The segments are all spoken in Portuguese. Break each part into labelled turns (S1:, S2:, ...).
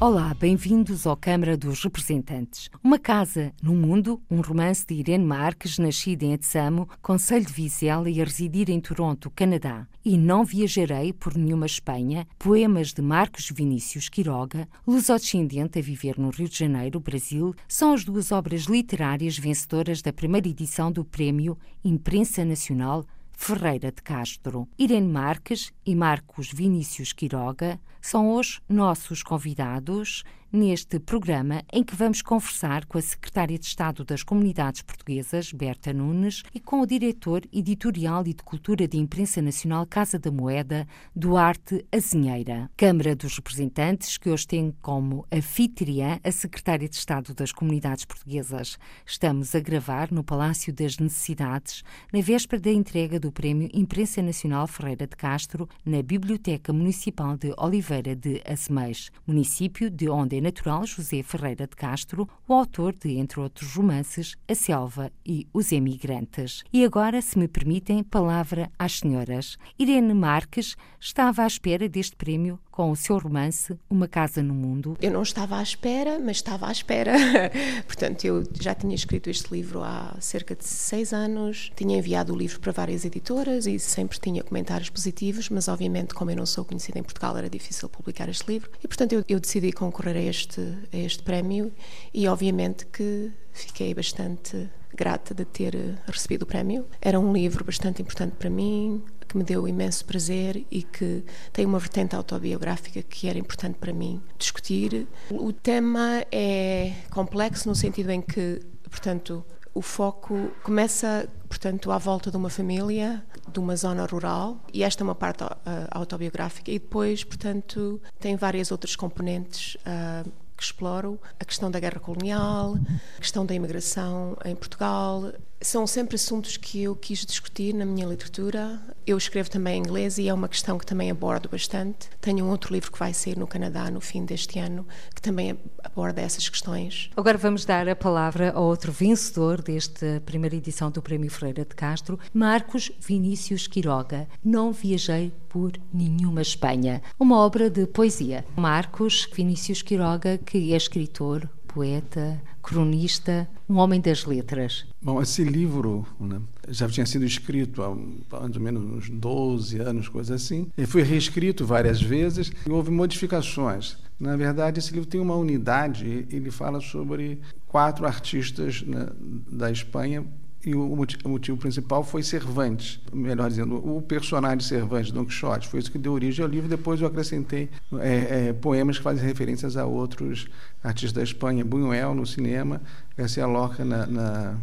S1: Olá, bem-vindos ao Câmara dos Representantes. Uma Casa no Mundo, um romance de Irene Marques, nascida em Etsamo, Conselho de Vizela e a residir em Toronto, Canadá. E Não Viajarei por Nenhuma Espanha, poemas de Marcos Vinícius Quiroga, Lusodescendente a viver no Rio de Janeiro, Brasil, são as duas obras literárias vencedoras da primeira edição do Prémio Imprensa Nacional Ferreira de Castro. Irene Marques e Marcos Vinícius Quiroga são hoje nossos convidados neste programa em que vamos conversar com a Secretária de Estado das Comunidades Portuguesas, Berta Nunes, e com o Diretor Editorial e de Cultura de Imprensa Nacional Casa da Moeda, Duarte Azinheira. Câmara dos Representantes, que hoje tem como anfitriã a Secretária de Estado das Comunidades Portuguesas. Estamos a gravar no Palácio das Necessidades, na véspera da entrega do Prémio Imprensa Nacional Ferreira de Castro, na Biblioteca Municipal de Oliveira de Asmeix, município de onde é natural José Ferreira de Castro, o autor de, entre outros romances, A Selva e Os Emigrantes. E agora, se me permitem, palavra às senhoras. Irene Marques estava à espera deste prémio com o seu romance Uma Casa no Mundo.
S2: Eu não estava à espera, mas estava à espera. Portanto, eu já tinha escrito este livro há cerca de seis anos, tinha enviado o livro para várias editoras e sempre tinha comentários positivos, mas obviamente, como eu não sou conhecida em Portugal, era difícil publicar este livro. E, portanto, eu, eu decidi concorrer a este, a este prémio e, obviamente, que fiquei bastante grata de ter recebido o prémio. Era um livro bastante importante para mim, que me deu imenso prazer e que tem uma vertente autobiográfica que era importante para mim discutir. O tema é complexo no sentido em que, portanto, o foco começa, portanto, à volta de uma família, de uma zona rural, e esta é uma parte uh, autobiográfica, e depois, portanto, tem várias outras componentes uh, que exploram a questão da guerra colonial, a questão da imigração em Portugal. São sempre assuntos que eu quis discutir na minha literatura. Eu escrevo também em inglês e é uma questão que também abordo bastante. Tenho um outro livro que vai sair no Canadá no fim deste ano, que também aborda essas questões.
S1: Agora vamos dar a palavra ao outro vencedor desta primeira edição do Prémio Freira de Castro, Marcos Vinícius Quiroga. Não viajei por nenhuma Espanha. Uma obra de poesia. Marcos Vinícius Quiroga, que é escritor, poeta, cronista, um homem das letras.
S3: Bom, esse livro né, já tinha sido escrito há mais ou menos uns 12 anos, coisa assim. Ele foi reescrito várias vezes e houve modificações. Na verdade, esse livro tem uma unidade, ele fala sobre quatro artistas né, da Espanha e o motivo, o motivo, principal foi Cervantes, melhor dizendo, o personagem Cervantes, Don Quixote, foi isso que deu origem ao livro. Depois eu acrescentei é, é, poemas que fazem referências a outros artistas da Espanha, Buñuel no cinema, Garcia Lorca na, na,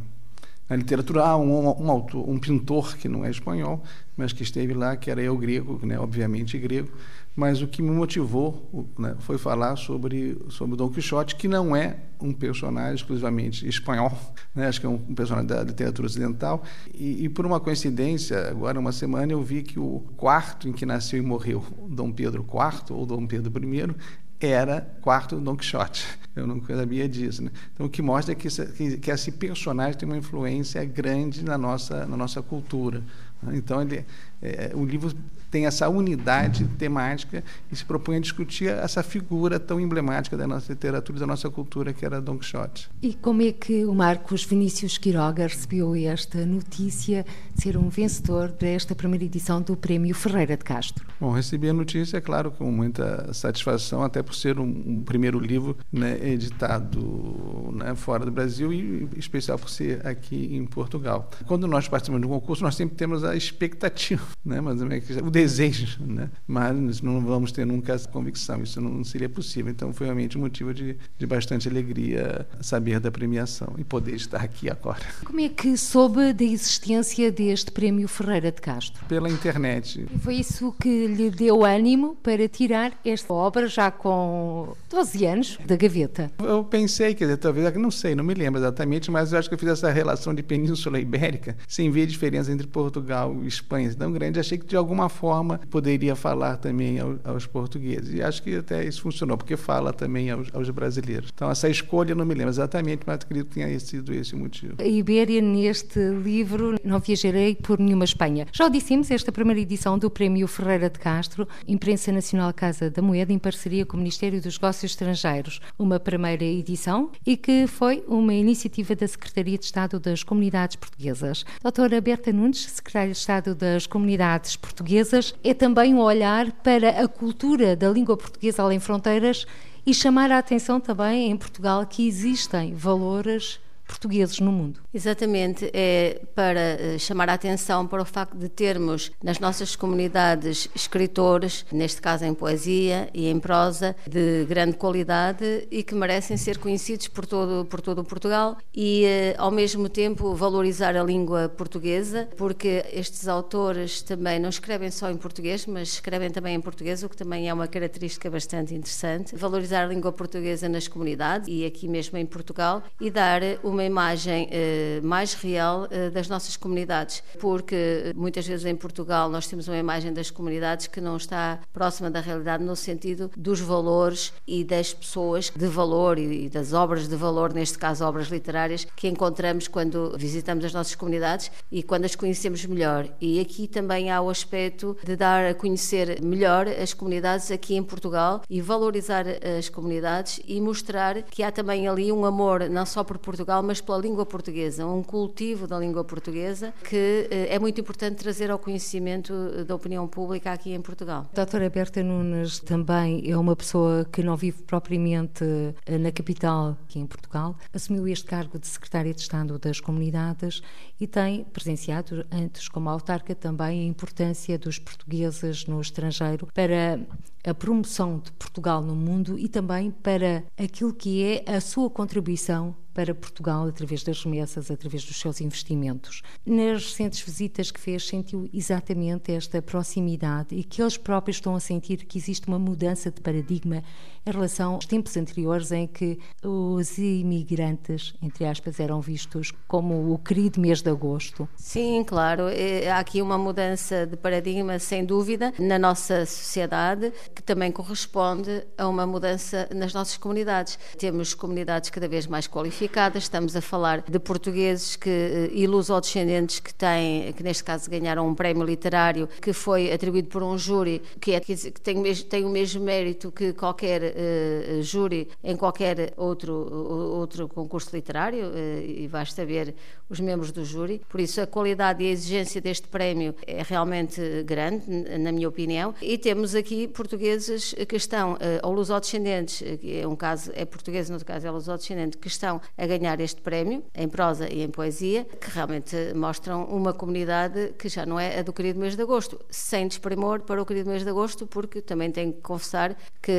S3: na literatura. Há um, um, autor, um pintor que não é espanhol, mas que esteve lá, que era eu grego, né, obviamente grego, mas o que me motivou né, foi falar sobre sobre Dom Quixote, que não é um personagem exclusivamente espanhol, né, acho que é um, personagem da literatura ocidental. E, e, por uma coincidência, agora uma semana eu vi que o quarto em que nasceu e morreu Dom Pedro IV ou Dom Pedro I era quarto Dom Quixote. Eu não sabia disso. Né? Então, o que mostra é que, que, que esse personagem tem uma influência grande na nossa, na nossa cultura. Né. Então, ele, é, o livro tem essa unidade temática e se propõe a discutir essa figura tão emblemática da nossa literatura e da nossa cultura, que era Don Quixote.
S1: E como é que o Marcos Vinícius Quiroga recebeu esta notícia de ser um vencedor desta primeira edição do Prémio Ferreira de Castro?
S3: Bom, recebi a notícia, é claro, com muita satisfação, até por ser um, um primeiro livro né, editado né, fora do Brasil e especial por ser aqui em Portugal. Quando nós participamos de um concurso, nós sempre temos a expectativa, né, mas o desejo, né? mas não vamos ter nunca essa convicção, isso não seria possível. Então foi realmente um motivo de, de bastante alegria saber da premiação e poder estar aqui agora.
S1: Como é que soube da existência deste Prémio Ferreira de Castro?
S3: Pela internet.
S1: E foi isso que lhe deu ânimo para tirar esta obra já com 12 anos da gaveta?
S3: Eu pensei, quer dizer, talvez, não sei, não me lembro exatamente, mas eu acho que eu fiz essa relação de Península Ibérica, sem ver a diferença entre Portugal e Espanha tão grande, achei que de alguma forma forma poderia falar também aos, portugueses. E acho que até isso funcionou, porque fala também aos, aos brasileiros. Então, essa escolha, não me lembro exatamente, mas acredito que tenha sido esse o motivo.
S1: A Ibéria, neste livro, Não Viajarei por Nenhuma Espanha. Já o dissemos, esta primeira edição do Prémio Ferreira de Castro, Imprensa Nacional Casa da Moeda, em parceria com o Ministério dos Negócios Estrangeiros. Uma primeira edição e que foi uma iniciativa da Secretaria de Estado das Comunidades Portuguesas. Doutora Berta Nunes, Secretária de Estado das Comunidades Portuguesas, é também um olhar para a cultura da língua portuguesa além fronteiras e chamar a atenção também em Portugal que existem valores portugueses no mundo.
S4: Exatamente, é para eh, chamar a atenção para o facto de termos nas nossas comunidades escritores, neste caso em poesia e em prosa, de grande qualidade e que merecem ser conhecidos por todo, por todo Portugal e, eh, ao mesmo tempo, valorizar a língua portuguesa, porque estes autores também não escrevem só em português, mas escrevem também em português, o que também é uma característica bastante interessante. Valorizar a língua portuguesa nas comunidades e aqui mesmo em Portugal e dar uma uma imagem uh, mais real uh, das nossas comunidades, porque muitas vezes em Portugal nós temos uma imagem das comunidades que não está próxima da realidade no sentido dos valores e das pessoas de valor e das obras de valor, neste caso obras literárias, que encontramos quando visitamos as nossas comunidades e quando as conhecemos melhor. E aqui também há o aspecto de dar a conhecer melhor as comunidades aqui em Portugal e valorizar as comunidades e mostrar que há também ali um amor não só por Portugal, mas pela língua portuguesa, um cultivo da língua portuguesa que eh, é muito importante trazer ao conhecimento eh, da opinião pública aqui em Portugal.
S1: A doutora Berta Nunes também é uma pessoa que não vive propriamente eh, na capital, aqui em Portugal, assumiu este cargo de secretária de Estado das Comunidades e tem presenciado, antes como autarca, também a importância dos portugueses no estrangeiro para a promoção de Portugal no mundo e também para aquilo que é a sua contribuição para Portugal através das remessas, através dos seus investimentos. Nas recentes visitas que fez, sentiu exatamente esta proximidade e que eles próprios estão a sentir que existe uma mudança de paradigma em relação aos tempos anteriores em que os imigrantes, entre aspas, eram vistos como o querido mês de agosto.
S4: Sim, claro. É, há aqui uma mudança de paradigma, sem dúvida, na nossa sociedade, que também corresponde a uma mudança nas nossas comunidades. Temos comunidades cada vez mais qualificadas, estamos a falar de portugueses que, eh, e luso-descendentes que têm, que neste caso ganharam um prémio literário que foi atribuído por um júri que, é, que tem, tem o mesmo mérito que qualquer uh, júri em qualquer outro, outro concurso literário, uh, e vais saber os membros do júri. Por isso, a qualidade e a exigência deste prémio é realmente grande, na minha opinião. E temos aqui portugueses que estão, uh, ou luso-descendentes, que é um caso é português, no outro caso é luso-descendente, que estão a ganhar este prémio em prosa e em poesia, que realmente mostram uma comunidade que já não é a do querido mês de agosto, sem desprimor para o querido mês de agosto, porque também tenho que confessar que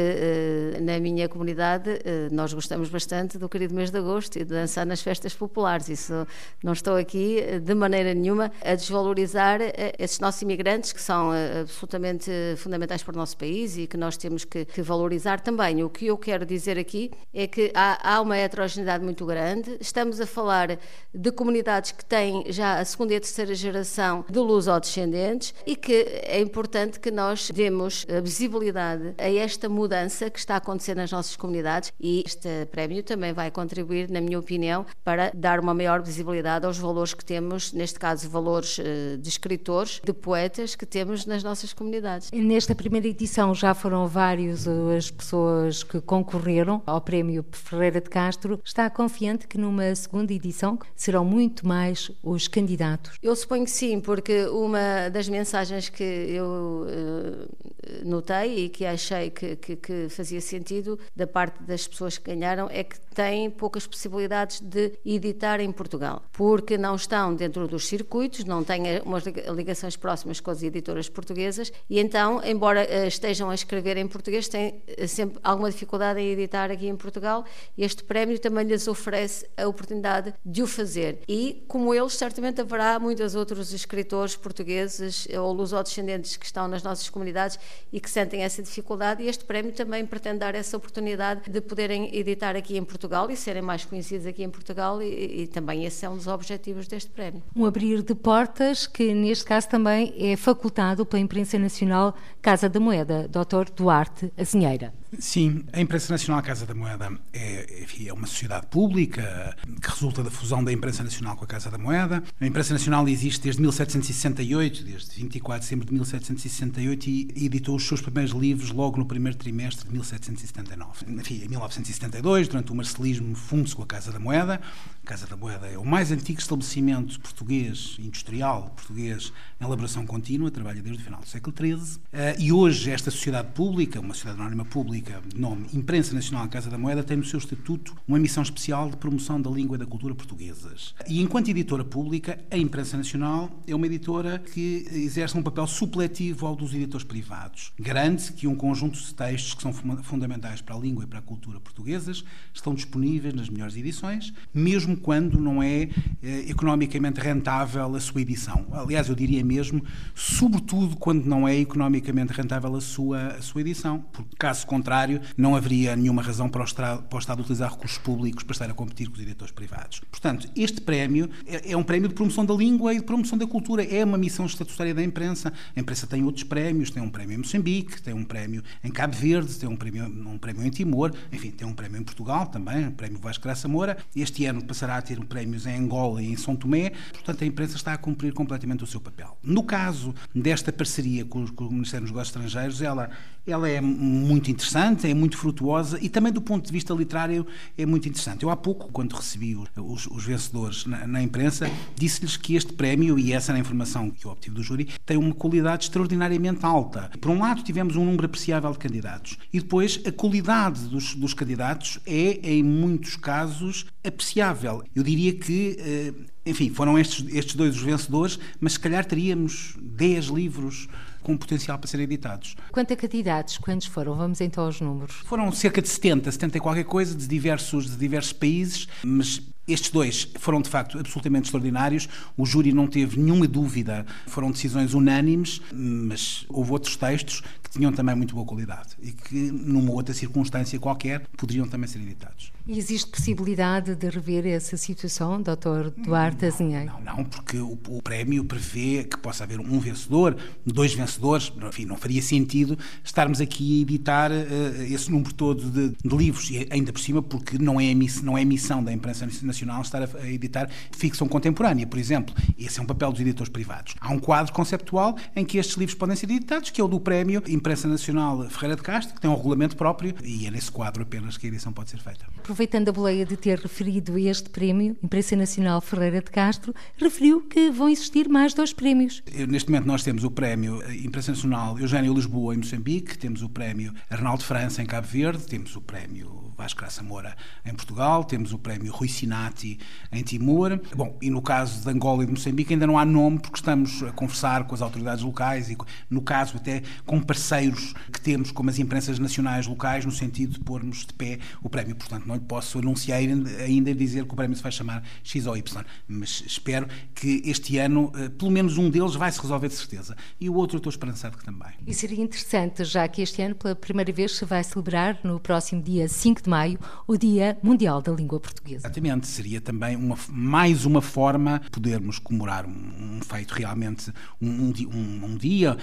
S4: na minha comunidade eh, nós gostamos bastante do querido mês de agosto e de dançar nas festas populares. Isso não estou aqui eh, de maneira nenhuma a desvalorizar eh, esses nossos imigrantes que são absolutamente fundamentais para o nosso país e que nós temos que, que valorizar também. O que eu quero dizer aqui é que há, há uma heterogeneidade muito grande. Estamos a falar de comunidades que têm já a segunda e a terceira geração de luso-descendentes e que é importante que nós demos visibilidade a esta mudança que está a acontecer nas nossas comunidades e este prémio também vai contribuir, na minha opinião, para dar uma maior visibilidade aos valores que temos, neste caso, valores eh, de escritores, de poetas que temos nas nossas comunidades.
S1: Nesta primeira edição já foram vários as pessoas que concorreram ao prémio Ferreira de Castro. Está confiante que numa segunda edição serão muito mais os candidatos?
S4: Eu suponho que sim, porque uma das mensagens que eu uh, notei e que achei que, que, que fazia sentido da parte das pessoas que ganharam é que têm poucas possibilidades de editar em Portugal, porque não estão dentro dos circuitos, não têm umas ligações próximas com as editoras portuguesas e então, embora eh, estejam a escrever em português têm eh, sempre alguma dificuldade em editar aqui em Portugal este prémio também lhes oferece a oportunidade de o fazer. E, como eles, certamente haverá muitos outros escritores portugueses ou lusodescendentes que estão nas nossas comunidades e que sentem essa dificuldade e este prémio também pretende dar essa oportunidade de poderem editar aqui em Portugal e serem mais conhecidos aqui em Portugal e, e também esse é um dos objetivos deste prémio.
S1: Um abrir de portas que neste caso também é facultado pela imprensa nacional Casa da Moeda, Dr. Duarte Azinheira.
S5: Sim, a Imprensa Nacional Casa da Moeda é, enfim, é uma sociedade pública que resulta da fusão da Imprensa Nacional com a Casa da Moeda. A Imprensa Nacional existe desde 1768, desde 24 de setembro de 1768, e editou os seus primeiros livros logo no primeiro trimestre de 1779. Enfim, em 1972, durante o marcelismo, funde-se com a Casa da Moeda. A Casa da Moeda é o mais antigo estabelecimento português, industrial português, em elaboração contínua, trabalha desde o final do século XIII. Eh, e hoje, esta sociedade pública, uma sociedade anónima pública, pública nome Imprensa Nacional Casa da Moeda tem no seu estatuto uma missão especial de promoção da língua e da cultura portuguesas. E enquanto editora pública, a Imprensa Nacional é uma editora que exerce um papel supletivo ao dos editores privados. Garante que um conjunto de textos que são fundamentais para a língua e para a cultura portuguesas estão disponíveis nas melhores edições, mesmo quando não é eh, economicamente rentável a sua edição. Aliás, eu diria mesmo, sobretudo quando não é economicamente rentável a sua, a sua edição, porque caso contrário contrário, não haveria nenhuma razão para o, Estado, para o Estado utilizar recursos públicos para estar a competir com os editores privados. Portanto, este prémio é, é um prémio de promoção da língua e de promoção da cultura. É uma missão estatutária da imprensa. A imprensa tem outros prémios, tem um prémio em Moçambique, tem um prémio em Cabo Verde, tem um prémio, um prémio em Timor, enfim, tem um prémio em Portugal também, o prémio Vasco Graça Moura. Este ano passará a ter prémios em Angola e em São Tomé. Portanto, a imprensa está a cumprir completamente o seu papel. No caso desta parceria com, com o Ministério dos Negócios Estrangeiros, ela, ela é muito interessante interessante, é muito frutuosa e também do ponto de vista literário é muito interessante. Eu há pouco, quando recebi os, os vencedores na, na imprensa, disse-lhes que este prémio, e essa era a informação que eu obtive do júri, tem uma qualidade extraordinariamente alta. Por um lado, tivemos um número apreciável de candidatos e depois a qualidade dos, dos candidatos é, em muitos casos, apreciável. Eu diria que eh, enfim, foram estes, estes dois os vencedores, mas se calhar teríamos 10 livros com potencial para serem editados.
S1: Quanto a candidatos, quantos foram? Vamos então aos números.
S5: Foram cerca de 70, 70 e qualquer coisa, de diversos, de diversos países, mas estes dois foram de facto absolutamente extraordinários. O júri não teve nenhuma dúvida, foram decisões unânimes, mas houve outros textos que tinham também muito boa qualidade e que, numa outra circunstância qualquer, poderiam também ser editados.
S1: E existe possibilidade de rever essa situação, Dr. Duarte Azinheiro?
S5: Não, não, porque o, o, prémio prevê que possa haver um vencedor, dois vencedores, enfim, não faria sentido estarmos aqui a editar uh, esse número todo de, de, livros, e ainda por cima porque não é, miss, não é missão da imprensa nacional estar a, a editar ficção contemporânea, por exemplo. Esse é um papel dos editores privados. Há um quadro conceptual em que estes livros podem ser editados, que é o do prémio Imprensa Nacional Ferreira de Castro, que tem um regulamento próprio, e é nesse quadro apenas que a edição pode ser feita
S1: aproveitando a boleia de ter referido este prémio, Imprensa Nacional Ferreira de Castro, referiu que vão existir mais dois prémios.
S5: Neste momento nós temos o prémio Imprensa Nacional Eugênio Lisboa em Moçambique, temos o prémio Arnaldo França em Cabo Verde, temos o prémio Graça Moura em Portugal, temos o prémio Rui Sinati em Timor. Bom, e no caso de Angola e de Moçambique ainda não há nome porque estamos a conversar com as autoridades locais e, no caso, até com parceiros que temos, como as imprensas nacionais locais, no sentido de pormos de pé o prémio. Portanto, não lhe posso anunciar ainda dizer que o prémio se vai chamar X ou Y, mas espero que este ano, eh, pelo menos um deles, vai se resolver de certeza. E o outro eu estou esperançado que também.
S1: E seria interessante, já que este ano, pela primeira vez, se vai celebrar no próximo dia 5 de maio, o Dia Mundial da Língua Portuguesa.
S5: Exatamente, seria também uma, mais uma forma de podermos comemorar um, um feito realmente, um, um, um dia uh,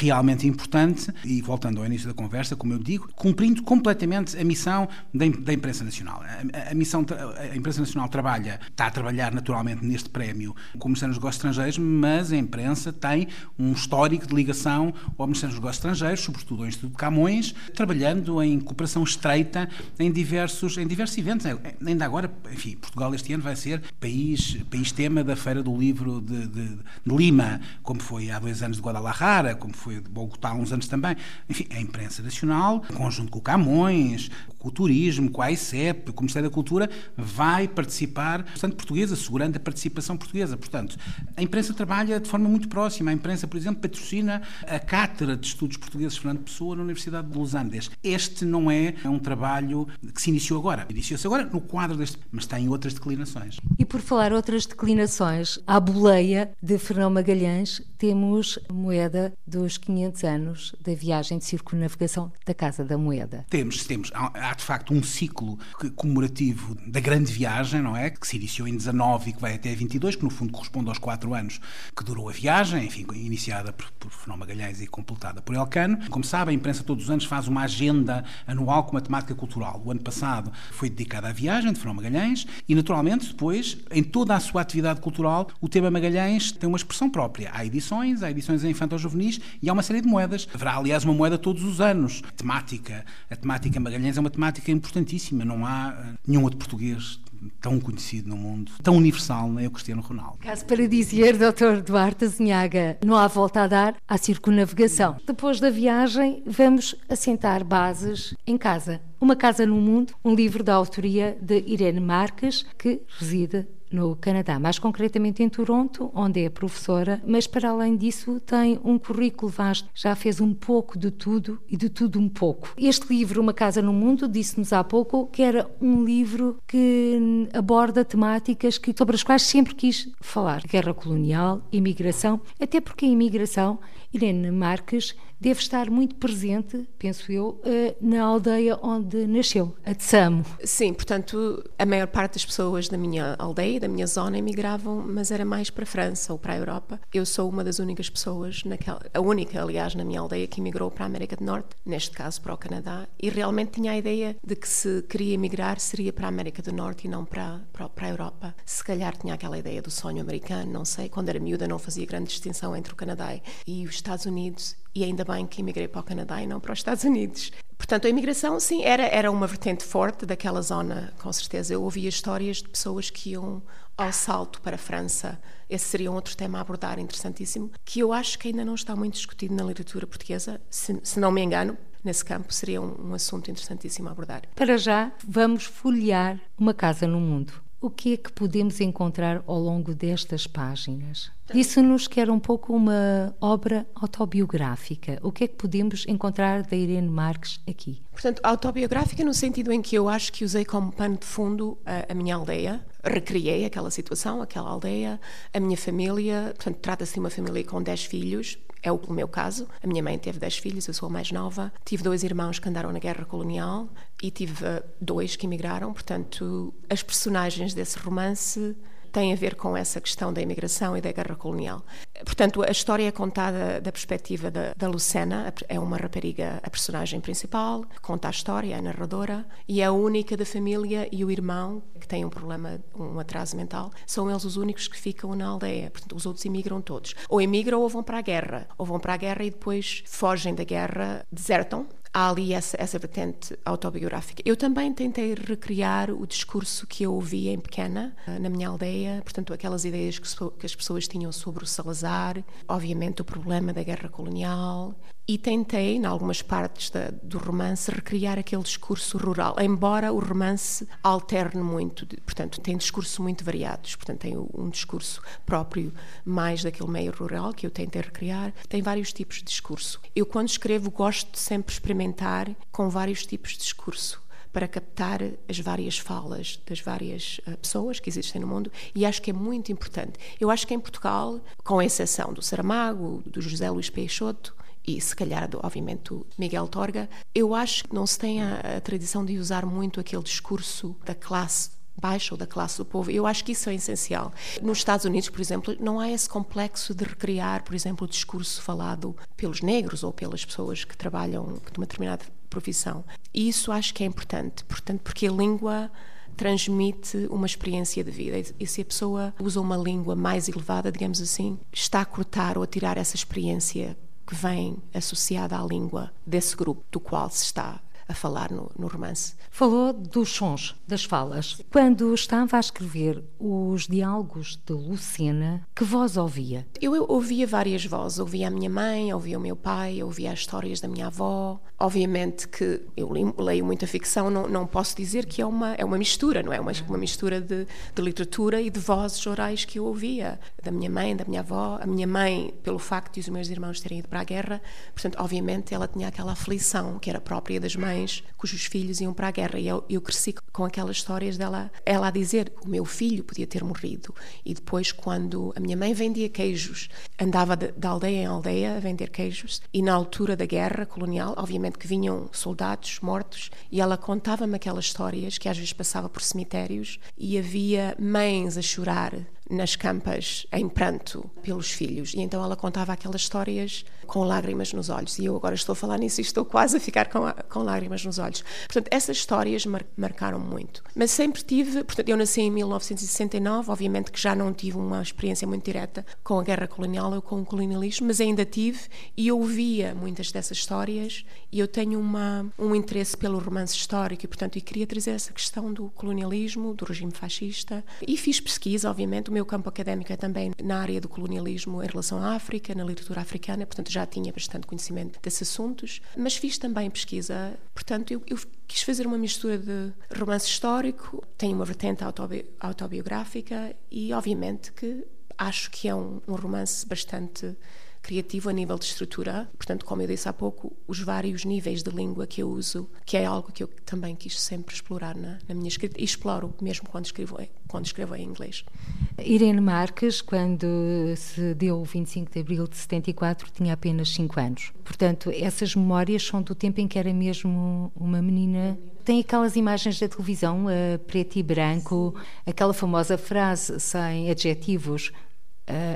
S5: realmente importante e voltando ao início da conversa, como eu digo, cumprindo completamente a missão da, da imprensa nacional. A, a, missão, a imprensa nacional trabalha, está a trabalhar naturalmente neste prémio com o Ministério dos Negócios Estrangeiros, mas a imprensa tem um histórico de ligação ao Ministério dos Negócios Estrangeiros, sobretudo ao Instituto de Camões, trabalhando em cooperação estreita em diversos, em diversos eventos. É, ainda agora, enfim, Portugal este ano vai ser país, país tema da Feira do Livro de, de, de Lima, como foi há dois anos de Guadalajara, como foi de Bogotá há uns anos também. Enfim, a imprensa nacional, em conjunto com o Camões, com o turismo, com a ICEP, com o Ministério da Cultura, vai participar, portanto, portuguesa, assegurando a participação portuguesa. Portanto, a imprensa trabalha de forma muito próxima. A imprensa, por exemplo, patrocina a Cátedra de Estudos Portugueses Fernando Pessoa na Universidade de Los Andes. Este não é um trabalho que se iniciou agora. Iniciou-se agora no quadro deste, mas tem outras declinações.
S1: E por falar outras declinações, à boleia de Fernão Magalhães, temos a moeda dos 500 anos da viagem de circunnavegação da Casa da Moeda.
S5: Temos, temos. Há, há de facto um ciclo comemorativo da grande viagem, não é? Que se iniciou em 19 e que vai até 22, que no fundo corresponde aos quatro anos que durou a viagem, enfim, iniciada por, por Fernão Magalhães e completada por Elcano. Como sabe, a imprensa todos os anos faz uma agenda anual com uma temática cultural. O ano passado foi dedicada à viagem de Fernão Magalhães e, naturalmente, depois, em toda a sua atividade cultural, o tema Magalhães tem uma expressão própria. Há edições, há edições em infanto-juvenis e há uma série de moedas. Haverá, aliás, uma moeda todos os anos. A temática, a temática Magalhães é uma temática importantíssima. Não há eh, nenhum outro português tão conhecido no mundo, tão universal, é o Cristiano Ronaldo.
S1: Caso para dizer, Dr. Duarte Azinhaga, não há volta a dar à circunnavegação. Depois da viagem, vamos assentar bases em casa. Uma Casa no Mundo, um livro da autoria de Irene Marques, que reside no Canadá, mais concretamente em Toronto, onde é professora, mas para além disso tem um currículo vasto, já fez um pouco de tudo e de tudo um pouco. Este livro, Uma Casa no Mundo, disse-nos há pouco que era um livro que aborda temáticas que, sobre as quais sempre quis falar: guerra colonial, imigração, até porque a imigração, Irene Marques deve estar muito presente, penso eu, eh, na aldeia onde nasceu, a Samo.
S2: Sim, portanto, a maior parte das pessoas da minha aldeia, da minha zona, emigravam, mas era mais para a França ou para a Europa. Eu sou uma das únicas pessoas, naquela, a única, aliás, na minha aldeia que emigrou para a América do Norte, neste caso para o Canadá, e realmente tinha a ideia de que se queria emigrar seria para a América do Norte e não para, para, para a Europa. Se calhar tinha aquela ideia do sonho americano, não sei. Quando era miúda não fazia grande distinção entre o Canadá e os Estados Unidos e ainda bem que emigrei para o Canadá e não para os Estados Unidos. Portanto, a imigração, sim, era, era uma vertente forte daquela zona, com certeza. Eu ouvia histórias de pessoas que iam ao salto para a França. Esse seria um outro tema a abordar, interessantíssimo, que eu acho que ainda não está muito discutido na literatura portuguesa, se, se não me engano. Nesse campo seria um, um assunto interessantíssimo a abordar.
S1: Para já, vamos folhear Uma Casa no Mundo. O que é que podemos encontrar ao longo destas páginas? Disse-nos que era um pouco uma obra autobiográfica. O que é que podemos encontrar da Irene Marques aqui?
S2: Portanto, autobiográfica no sentido em que eu acho que usei como pano de fundo a, a minha aldeia, recriei aquela situação, aquela aldeia, a minha família. Portanto, trata-se de uma família com 10 filhos, é o meu caso. A minha mãe teve 10 filhos, eu sou a mais nova. Tive dois irmãos que andaram na guerra colonial e tive uh, dois que emigraram. Portanto, as personagens desse romance tem a ver com essa questão da imigração e da guerra colonial. Portanto, a história é contada da perspectiva da, da Lucena, é uma rapariga, a personagem principal, conta a história, é a narradora, e é a única da família e o irmão, que tem um problema, um atraso mental, são eles os únicos que ficam na aldeia. Portanto, os outros imigram todos. Ou imigram ou vão para a guerra. Ou vão para a guerra e depois fogem da guerra, desertam há ali essa, essa vertente autobiográfica. Eu também tentei recriar o discurso que eu ouvia em pequena, eh, na minha aldeia, portanto, aquelas ideias que, que as pessoas tinham sobre o Salazar, obviamente o problema da guerra colonial, e tentei, em algumas partes da, do romance, recriar aquele discurso rural, embora o romance alterne muito, portanto, tem discursos muito variados, portanto, tem um discurso próprio mais daquele meio rural que eu tentei recriar, tem vários tipos de discurso. Eu, quando escrevo, gosto de sempre experimentar com vários tipos de discurso para captar as várias falas das várias uh, pessoas que existem no mundo e acho que é muito importante. Eu acho que em Portugal, com exceção do Saramago, do José Luís Peixoto, e se calhar, obviamente, Miguel Torga, eu acho que não se tem a, a tradição de usar muito aquele discurso da classe baixa ou da classe do povo. Eu acho que isso é essencial. Nos Estados Unidos, por exemplo, não há esse complexo de recriar, por exemplo, o discurso falado pelos negros ou pelas pessoas que trabalham de uma determinada profissão. E isso acho que é importante, portanto, porque a língua transmite uma experiência de vida. E se a pessoa usa uma língua mais elevada, digamos assim, está a cortar ou a tirar essa experiência que vem associada à língua desse grupo do qual se está a falar no, no romance.
S1: Falou dos sons, das falas. Quando estava a escrever os diálogos de Lucena, que voz ouvia?
S2: Eu, eu ouvia várias vozes. Ouvia a minha mãe, ouvia o meu pai, ouvia as histórias da minha avó. Obviamente que eu leio muita ficção, não, não posso dizer que é uma, é uma mistura, não é? Uma, uma mistura de, de literatura e de vozes orais que eu ouvia. Da minha mãe, da minha avó. A minha mãe, pelo facto de os meus irmãos terem ido para a guerra, portanto, obviamente ela tinha aquela aflição que era própria das mães cujos filhos iam para a guerra. E eu, eu cresci com aquelas histórias dela, ela a dizer o meu filho podia ter morrido. E depois, quando a minha mãe vendia queijos, andava de, de aldeia em aldeia a vender queijos, e na altura da guerra colonial, obviamente que vinham soldados mortos, e ela contava-me aquelas histórias que às vezes passava por cemitérios e havia mães a chorar nas campas em pranto pelos filhos. E então ela contava aquelas histórias com lágrimas nos olhos. E eu agora estou a falar nisso e estou quase a ficar com, a, com lágrimas nos olhos. Portanto, essas histórias mar, marcaram muito. Mas sempre tive, portanto, eu nasci em 1969, obviamente que já não tive uma experiência muito direta com a guerra colonial ou com o colonialismo, mas ainda tive e ouvia muitas dessas histórias e eu tenho uma, um interesse pelo romance histórico e, portanto, eu queria trazer essa questão do colonialismo, do regime fascista. E fiz pesquisa, obviamente, meu campo académico é também na área do colonialismo em relação à África, na literatura africana, portanto já tinha bastante conhecimento desses assuntos, mas fiz também pesquisa, portanto eu, eu quis fazer uma mistura de romance histórico, tem uma vertente autobi autobiográfica e obviamente que acho que é um, um romance bastante criativo a nível de estrutura. Portanto, como eu disse há pouco, os vários níveis de língua que eu uso, que é algo que eu também quis sempre explorar na, na minha escrita e exploro mesmo quando escrevo, quando escrevo em inglês.
S1: Irene Marques, quando se deu o 25 de abril de 74, tinha apenas 5 anos. Portanto, essas memórias são do tempo em que era mesmo uma menina tem aquelas imagens da televisão, uh, preto e branco, aquela famosa frase sem adjetivos,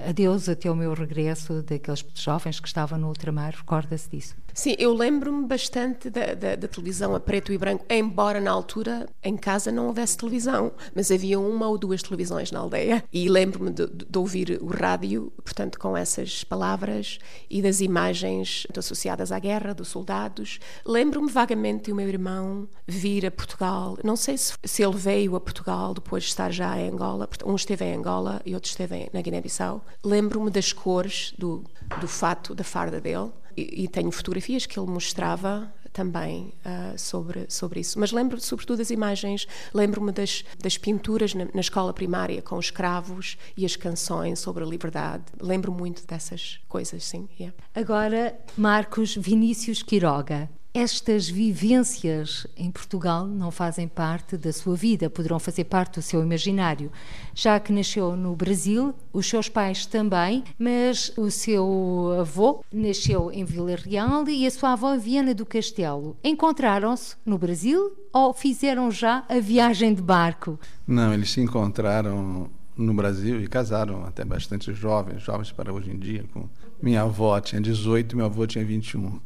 S1: adeus até o meu regresso daqueles jovens que estavam no ultramar, recorda-se disso?
S2: Sim, eu lembro-me bastante da, da, da, televisão a preto e branco, embora na altura em casa não houvesse televisão, mas havia uma ou duas televisões na aldeia e lembro-me de, de, ouvir o rádio, portanto, com essas palavras e das imagens associadas à guerra, dos soldados. Lembro-me vagamente de o meu irmão vir a Portugal, não sei se, se ele veio a Portugal depois de estar já em Angola, um esteve em Angola e outro esteve na Guiné-Bissau. Lembro-me das cores do, do fato, da farda dele e, tenho fotografias que ele mostrava também uh, sobre, sobre isso. Mas lembro sobretudo das imagens, lembro-me das, das pinturas na, na, escola primária com os cravos e as canções sobre a liberdade. Lembro muito dessas coisas, sim. Yeah.
S1: Agora, Marcos Vinícius Quiroga estas vivências em Portugal não fazem parte da sua vida, poderão fazer parte do seu imaginário. Já que nasceu no Brasil, os seus pais também, mas o seu avô nasceu em Vila Real e a sua avó em Viana do Castelo. Encontraram-se no Brasil ou fizeram já a viagem de barco?
S3: Não, eles se encontraram no Brasil e casaram até bastante jovens, jovens para hoje em dia. Com... Minha avó tinha 18 e meu avô tinha 21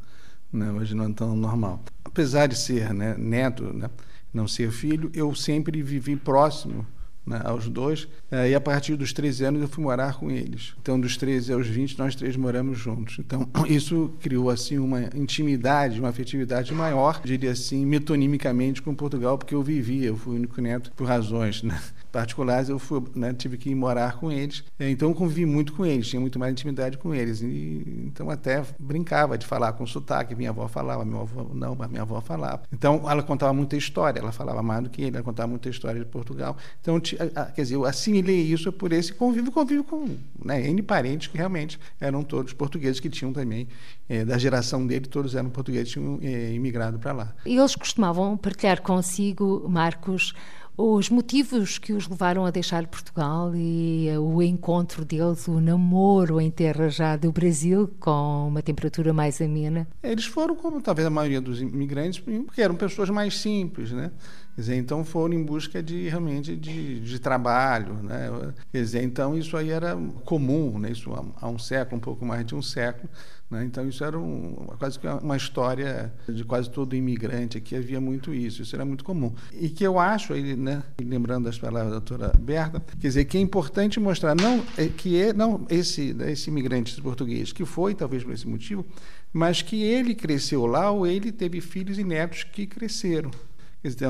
S3: né? hoje não é tão normal. Apesar de ser né, neto, né, não ser filho, eu sempre vivi próximo né, aos dois, eh, e a partir dos 13 anos eu fui morar com eles. Então, dos 13 aos 20, nós três moramos juntos. Então, isso criou assim uma intimidade, uma afetividade maior, diria assim, metonimicamente com Portugal, porque eu vivia, eu fui o único neto por razões né, particulares, eu fui, né, tive que ir morar com eles. Então, eu convivi muito com eles, tinha muito mais intimidade com eles. E, então, até brincava de falar com sotaque. Minha avó falava, minha avó não, mas minha avó falava. Então, ela contava muita história, ela falava mais do que ele, ela contava muita história de Portugal. Então, quer dizer, eu assimilei isso por esse convívio, convívio com né, N parentes que realmente eram todos portugueses, que tinham também, é, da geração dele, todos eram portugueses, tinham é, imigrado para lá.
S1: E eles costumavam partilhar consigo, Marcos, os motivos que os levaram a deixar Portugal e o encontro deles, o namoro em terra já do Brasil, com uma temperatura mais amena?
S3: Eles foram, como talvez a maioria dos imigrantes, porque eram pessoas mais simples, né? Quer dizer, então foram em busca de realmente de, de trabalho, né? Quer dizer, então isso aí era comum, né? Isso há, um século, um pouco mais de um século, né? Então, isso era um, quase que uma história de quase todo imigrante aqui, havia muito isso, isso era muito comum. E que eu acho, aí, né, lembrando as palavras da doutora Berta, quer dizer, que é importante mostrar não, é, que é, não esse, né, esse imigrante português, que foi, talvez por esse motivo, mas que ele cresceu lá ou ele teve filhos e netos que cresceram.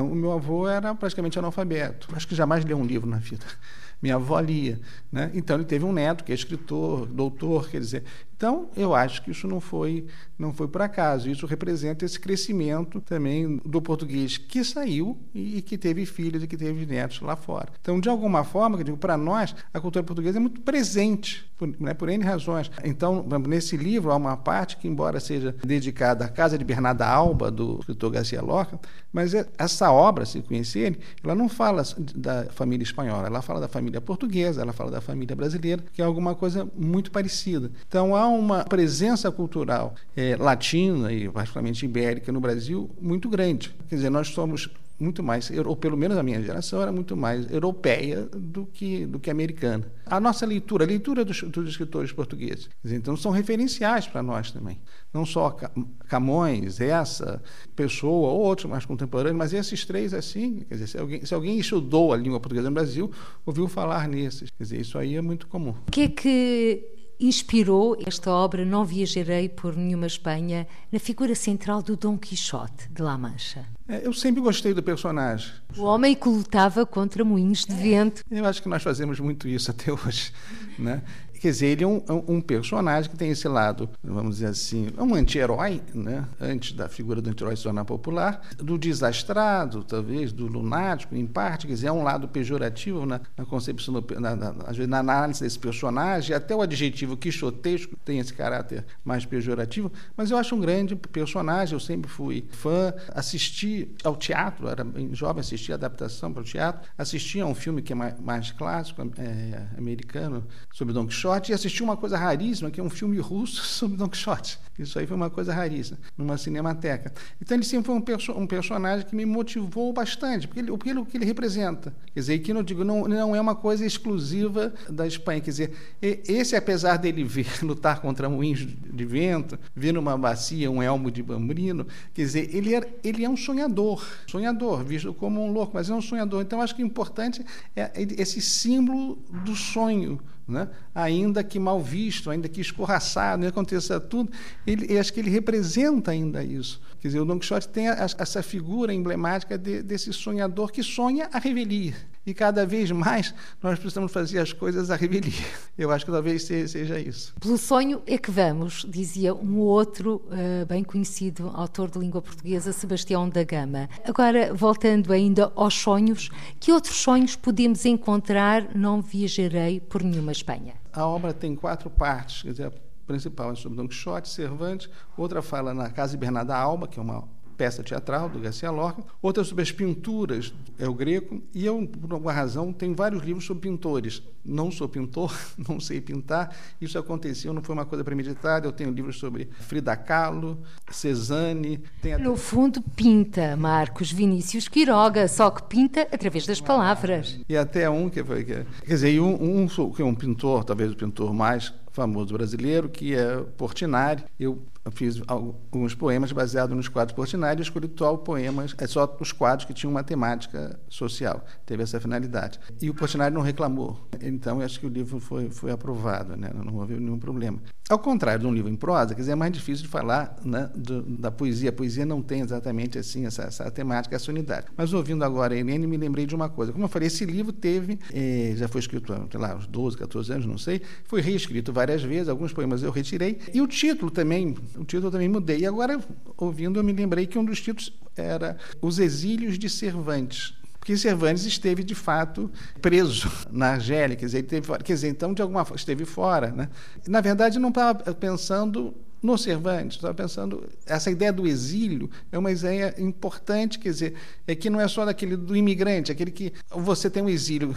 S3: O meu avô era praticamente analfabeto, acho que jamais leu um livro na vida minha avó lia. Né? Então, ele teve um neto que é escritor, doutor, quer dizer. Então, eu acho que isso não foi, não foi por acaso. Isso representa esse crescimento também do português que saiu e, que teve filhos e que teve netos lá fora. Então, de alguma forma, para nós, a cultura portuguesa é muito presente, por, né, por N razões. Então, nesse livro, há uma parte que, embora seja dedicada à casa de Bernarda Alba, do escritor Garcia Lorca, mas é, essa obra, se conhecerem, ela não fala da família espanhola, ela fala da família portuguesa, ela fala da família brasileira, que é alguma coisa muito parecida. Então, há uma presença cultural é, latina e particularmente ibérica no Brasil muito grande. Quer dizer, nós somos muito mais, ou pelo menos a minha geração era muito mais europeia do que, do que americana. A nossa leitura, a leitura dos, dos escritores portugueses, então são referenciais para nós também. Não só Camões, essa pessoa, ou outros mais contemporâneos, mas esses três assim, quer dizer, se alguém, se alguém estudou a língua portuguesa no Brasil, ouviu falar nesses. Quer dizer, isso aí é muito comum.
S1: O que é que inspirou esta obra Não Viajarei por Nenhuma Espanha na figura central do Dom Quixote de La Mancha.
S3: É, eu sempre gostei do personagem.
S1: O homem que lutava contra moinhos de vento.
S3: Eu acho que nós fazemos muito isso até hoje. Né? Quer dizer, ele é um, um, personagem que tem esse lado, vamos dizer assim, é um anti-herói, né? antes da figura do anti-herói se tornar popular, do desastrado, talvez, do lunático, em parte, quer dizer, é um lado pejorativo na, na concepção, do, na, na, na, análise desse personagem, até o adjetivo quixotesco tem esse caráter mais pejorativo, mas eu acho um grande personagem, eu sempre fui fã, assisti ao teatro, era jovem, assisti a adaptação para o teatro, assisti a um filme que é mais, mais clássico, é, americano, sobre Don Quixote, Quixote e assisti uma coisa raríssima, que é um filme russo sobre Don Quixote. Isso aí foi uma coisa raríssima, numa cinemateca. Então ele sempre foi um, perso um personagem que me motivou bastante, porque ele, que ele representa. Quer dizer, que não digo, não, não é uma coisa exclusiva da Espanha. Quer dizer, esse, apesar dele ver lutar contra moinhos de vento, ver numa bacia um elmo de bambrino, quer dizer, ele é, ele é um sonhador, sonhador, visto como um louco, mas é um sonhador. Então acho que o importante é esse símbolo do sonho né? ainda que mal visto, ainda que escorraçado, não aconteça tudo, ele, acho que ele representa ainda isso. Quer dizer, o Don Quixote tem a, essa figura emblemática de, desse sonhador que sonha a revelia. E cada vez mais nós precisamos fazer as coisas à revelia. Eu acho que talvez seja isso.
S1: Pelo sonho é que vamos, dizia um outro uh, bem conhecido autor de língua portuguesa, Sebastião da Gama. Agora, voltando ainda aos sonhos, que outros sonhos podemos encontrar Não Viajarei por Nenhuma Espanha?
S3: A obra tem quatro partes. Quer dizer, a principal é sobre Don Quixote, Cervantes, outra fala na Casa de Bernarda Alba, que é uma peça teatral do Garcia Lorca, outra sobre as pinturas, é o Greco, e eu, por alguma razão, tenho vários livros sobre pintores. Não sou pintor, não sei pintar, isso aconteceu, não foi uma coisa premeditada. Eu tenho livros sobre Frida Kahlo, Cezanne.
S1: Até... No fundo, pinta Marcos Vinícius Quiroga, só que pinta através das palavras.
S3: E até um que foi. Quer dizer, um, um, que é um pintor, talvez o pintor mais famoso brasileiro, que é Portinari. Eu fiz alguns poemas baseados nos quadros Portinari escolhi só poemas, é só os quadros que tinham uma temática social. Teve essa finalidade. E o Portinari não reclamou. Então, eu acho que o livro foi, foi aprovado, né? não houve nenhum problema. Ao contrário de um livro em prosa, quer dizer, é mais difícil de falar né, do, da poesia. A poesia não tem exatamente assim essa, essa temática, essa unidade. Mas ouvindo agora a Helene, me lembrei de uma coisa. Como eu falei, esse livro teve, eh, já foi escrito sei lá, uns 12, 14 anos, não sei, foi reescrito várias vezes, alguns poemas eu retirei, e o título também, o título também mudei. E agora, ouvindo, eu me lembrei que um dos títulos era Os Exílios de Cervantes porque Cervantes esteve de fato preso na Argélia, quer dizer, teve, quer dizer, então de alguma forma esteve fora, né? Na verdade, não estava pensando no Cervantes, estava pensando, essa ideia do exílio é uma ideia importante, quer dizer, é que não é só daquele do imigrante, aquele que você tem um exílio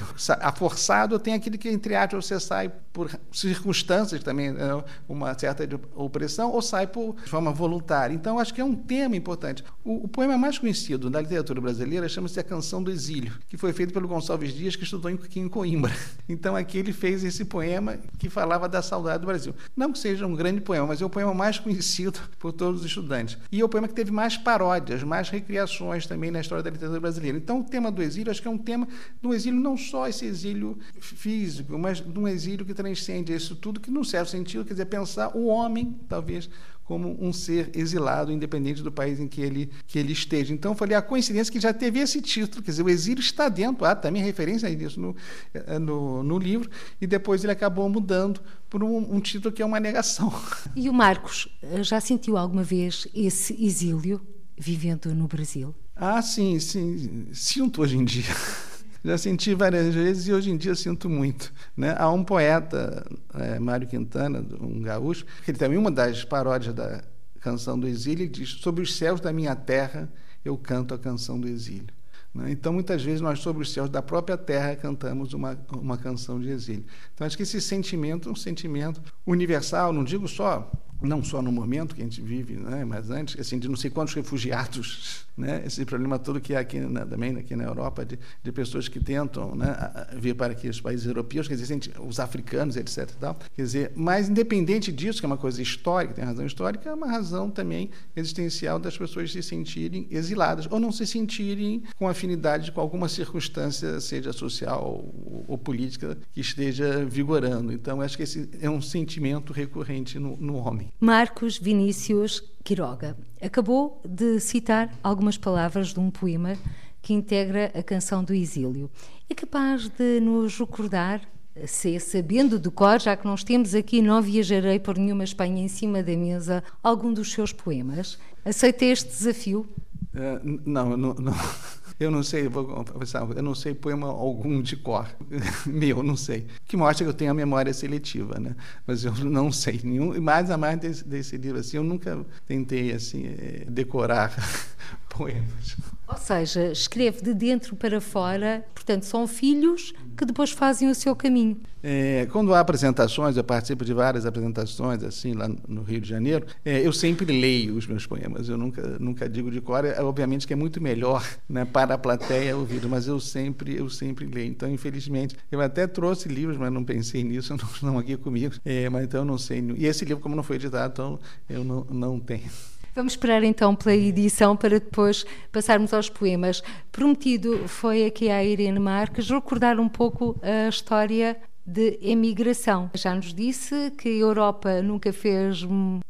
S3: forçado, tem aquele que, entre aspas, você sai por circunstâncias também, né, uma certa opressão, ou sai por de forma voluntária. Então, acho que é um tema importante. O, o poema mais conhecido da literatura brasileira chama-se A Canção do Exílio, que foi feito pelo Gonçalves Dias, que estudou em Coimbra. Então, aqui ele fez esse poema que falava da saudade do Brasil. Não que seja um grande poema, mas é o poema mais conhecido por todos os estudantes. E é o poema que teve mais paródias, mais recriações também na história da literatura brasileira. Então, o tema do exílio, acho que é um tema do exílio, não só esse exílio físico, mas de um exílio que transcende isso tudo, que, num certo sentido, quer dizer, pensar o homem, talvez, como um ser exilado, independente do país em que ele, que ele esteja. Então, eu falei a coincidência que já teve esse título, quer dizer, o exílio está dentro, há também referência a isso no, eh, no, no livro, e depois ele acabou mudando por um, um, título que é uma negação.
S1: E o Marcos eh, já sentiu alguma vez esse exílio vivendo no Brasil?
S3: Ah, sim, sim, sinto hoje em dia. Já senti várias vezes e hoje em dia sinto muito. Né? Há um poeta, é, Mário Quintana, um gaúcho, que ele também, uma das paródias da canção do exílio, diz: Sobre os céus da minha terra eu canto a canção do exílio. Né? Então, muitas vezes, nós, sobre os céus da própria terra, cantamos uma, uma canção de exílio. Então, acho que esse sentimento é um sentimento universal, não digo só não só no momento que a gente vive, né, mas antes, assim, de não sei quantos refugiados, né, esse problema todo que há aqui na, também aqui na Europa de, de pessoas que tentam né, vir para aqui os países europeus, quer dizer, os africanos, etc. Tal, quer dizer, mas independente disso, que é uma coisa histórica, tem razão histórica, é uma razão também existencial das pessoas se sentirem exiladas ou não se sentirem com afinidade com alguma circunstância, seja social ou, ou política, que esteja vigorando. Então, acho que esse é um sentimento recorrente no, no homem.
S1: Marcos Vinícius Quiroga acabou de citar algumas palavras de um poema que integra a canção do exílio. É capaz de nos recordar, se sabendo do cor, já que nós temos aqui Não Viajarei por Nenhuma Espanha em cima da mesa, algum dos seus poemas? Aceita este desafio?
S3: Uh, não, não, não. Eu não sei, vou confessar, eu não sei poema algum de cor. Meu, não sei. Que mostra que eu tenho a memória seletiva, né? Mas eu não sei nenhum. Mais a mais desse, desse livro assim, eu nunca tentei assim eh, decorar poemas.
S1: Ou seja, escreve de dentro para fora, portanto, são filhos que depois fazem o seu caminho.
S3: É, quando há apresentações, eu participo de várias apresentações, assim, lá no Rio de Janeiro, é, eu sempre leio os meus poemas, eu nunca, nunca digo de cor, é, obviamente que é muito melhor né, para a plateia ouvir, mas eu sempre, eu sempre leio. Então, infelizmente, eu até trouxe livros, mas não pensei nisso, não, não aqui comigo, é, mas então eu não sei. E esse livro, como não foi editado, então eu não, não tenho.
S1: Vamos esperar então pela edição para depois passarmos aos poemas. Prometido foi aqui à Irene Marques recordar um pouco a história de emigração. Já nos disse que a Europa nunca fez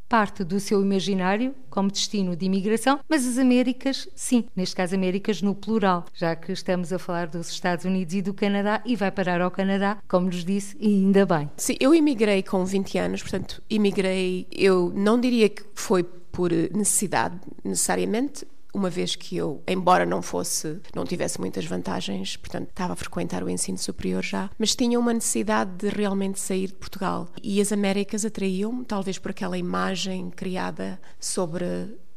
S1: parte do seu imaginário como destino de imigração, mas as Américas, sim, neste caso Américas no plural, já que estamos a falar dos Estados Unidos e do Canadá e vai parar ao Canadá, como nos disse, e ainda bem.
S2: Sim, eu imigrei com 20 anos, portanto, imigrei, eu não diria que foi por necessidade, necessariamente, uma vez que eu, embora não fosse, não tivesse muitas vantagens, portanto estava a frequentar o ensino superior já, mas tinha uma necessidade de realmente sair de Portugal. E as Américas atraíam-me, talvez por aquela imagem criada sobre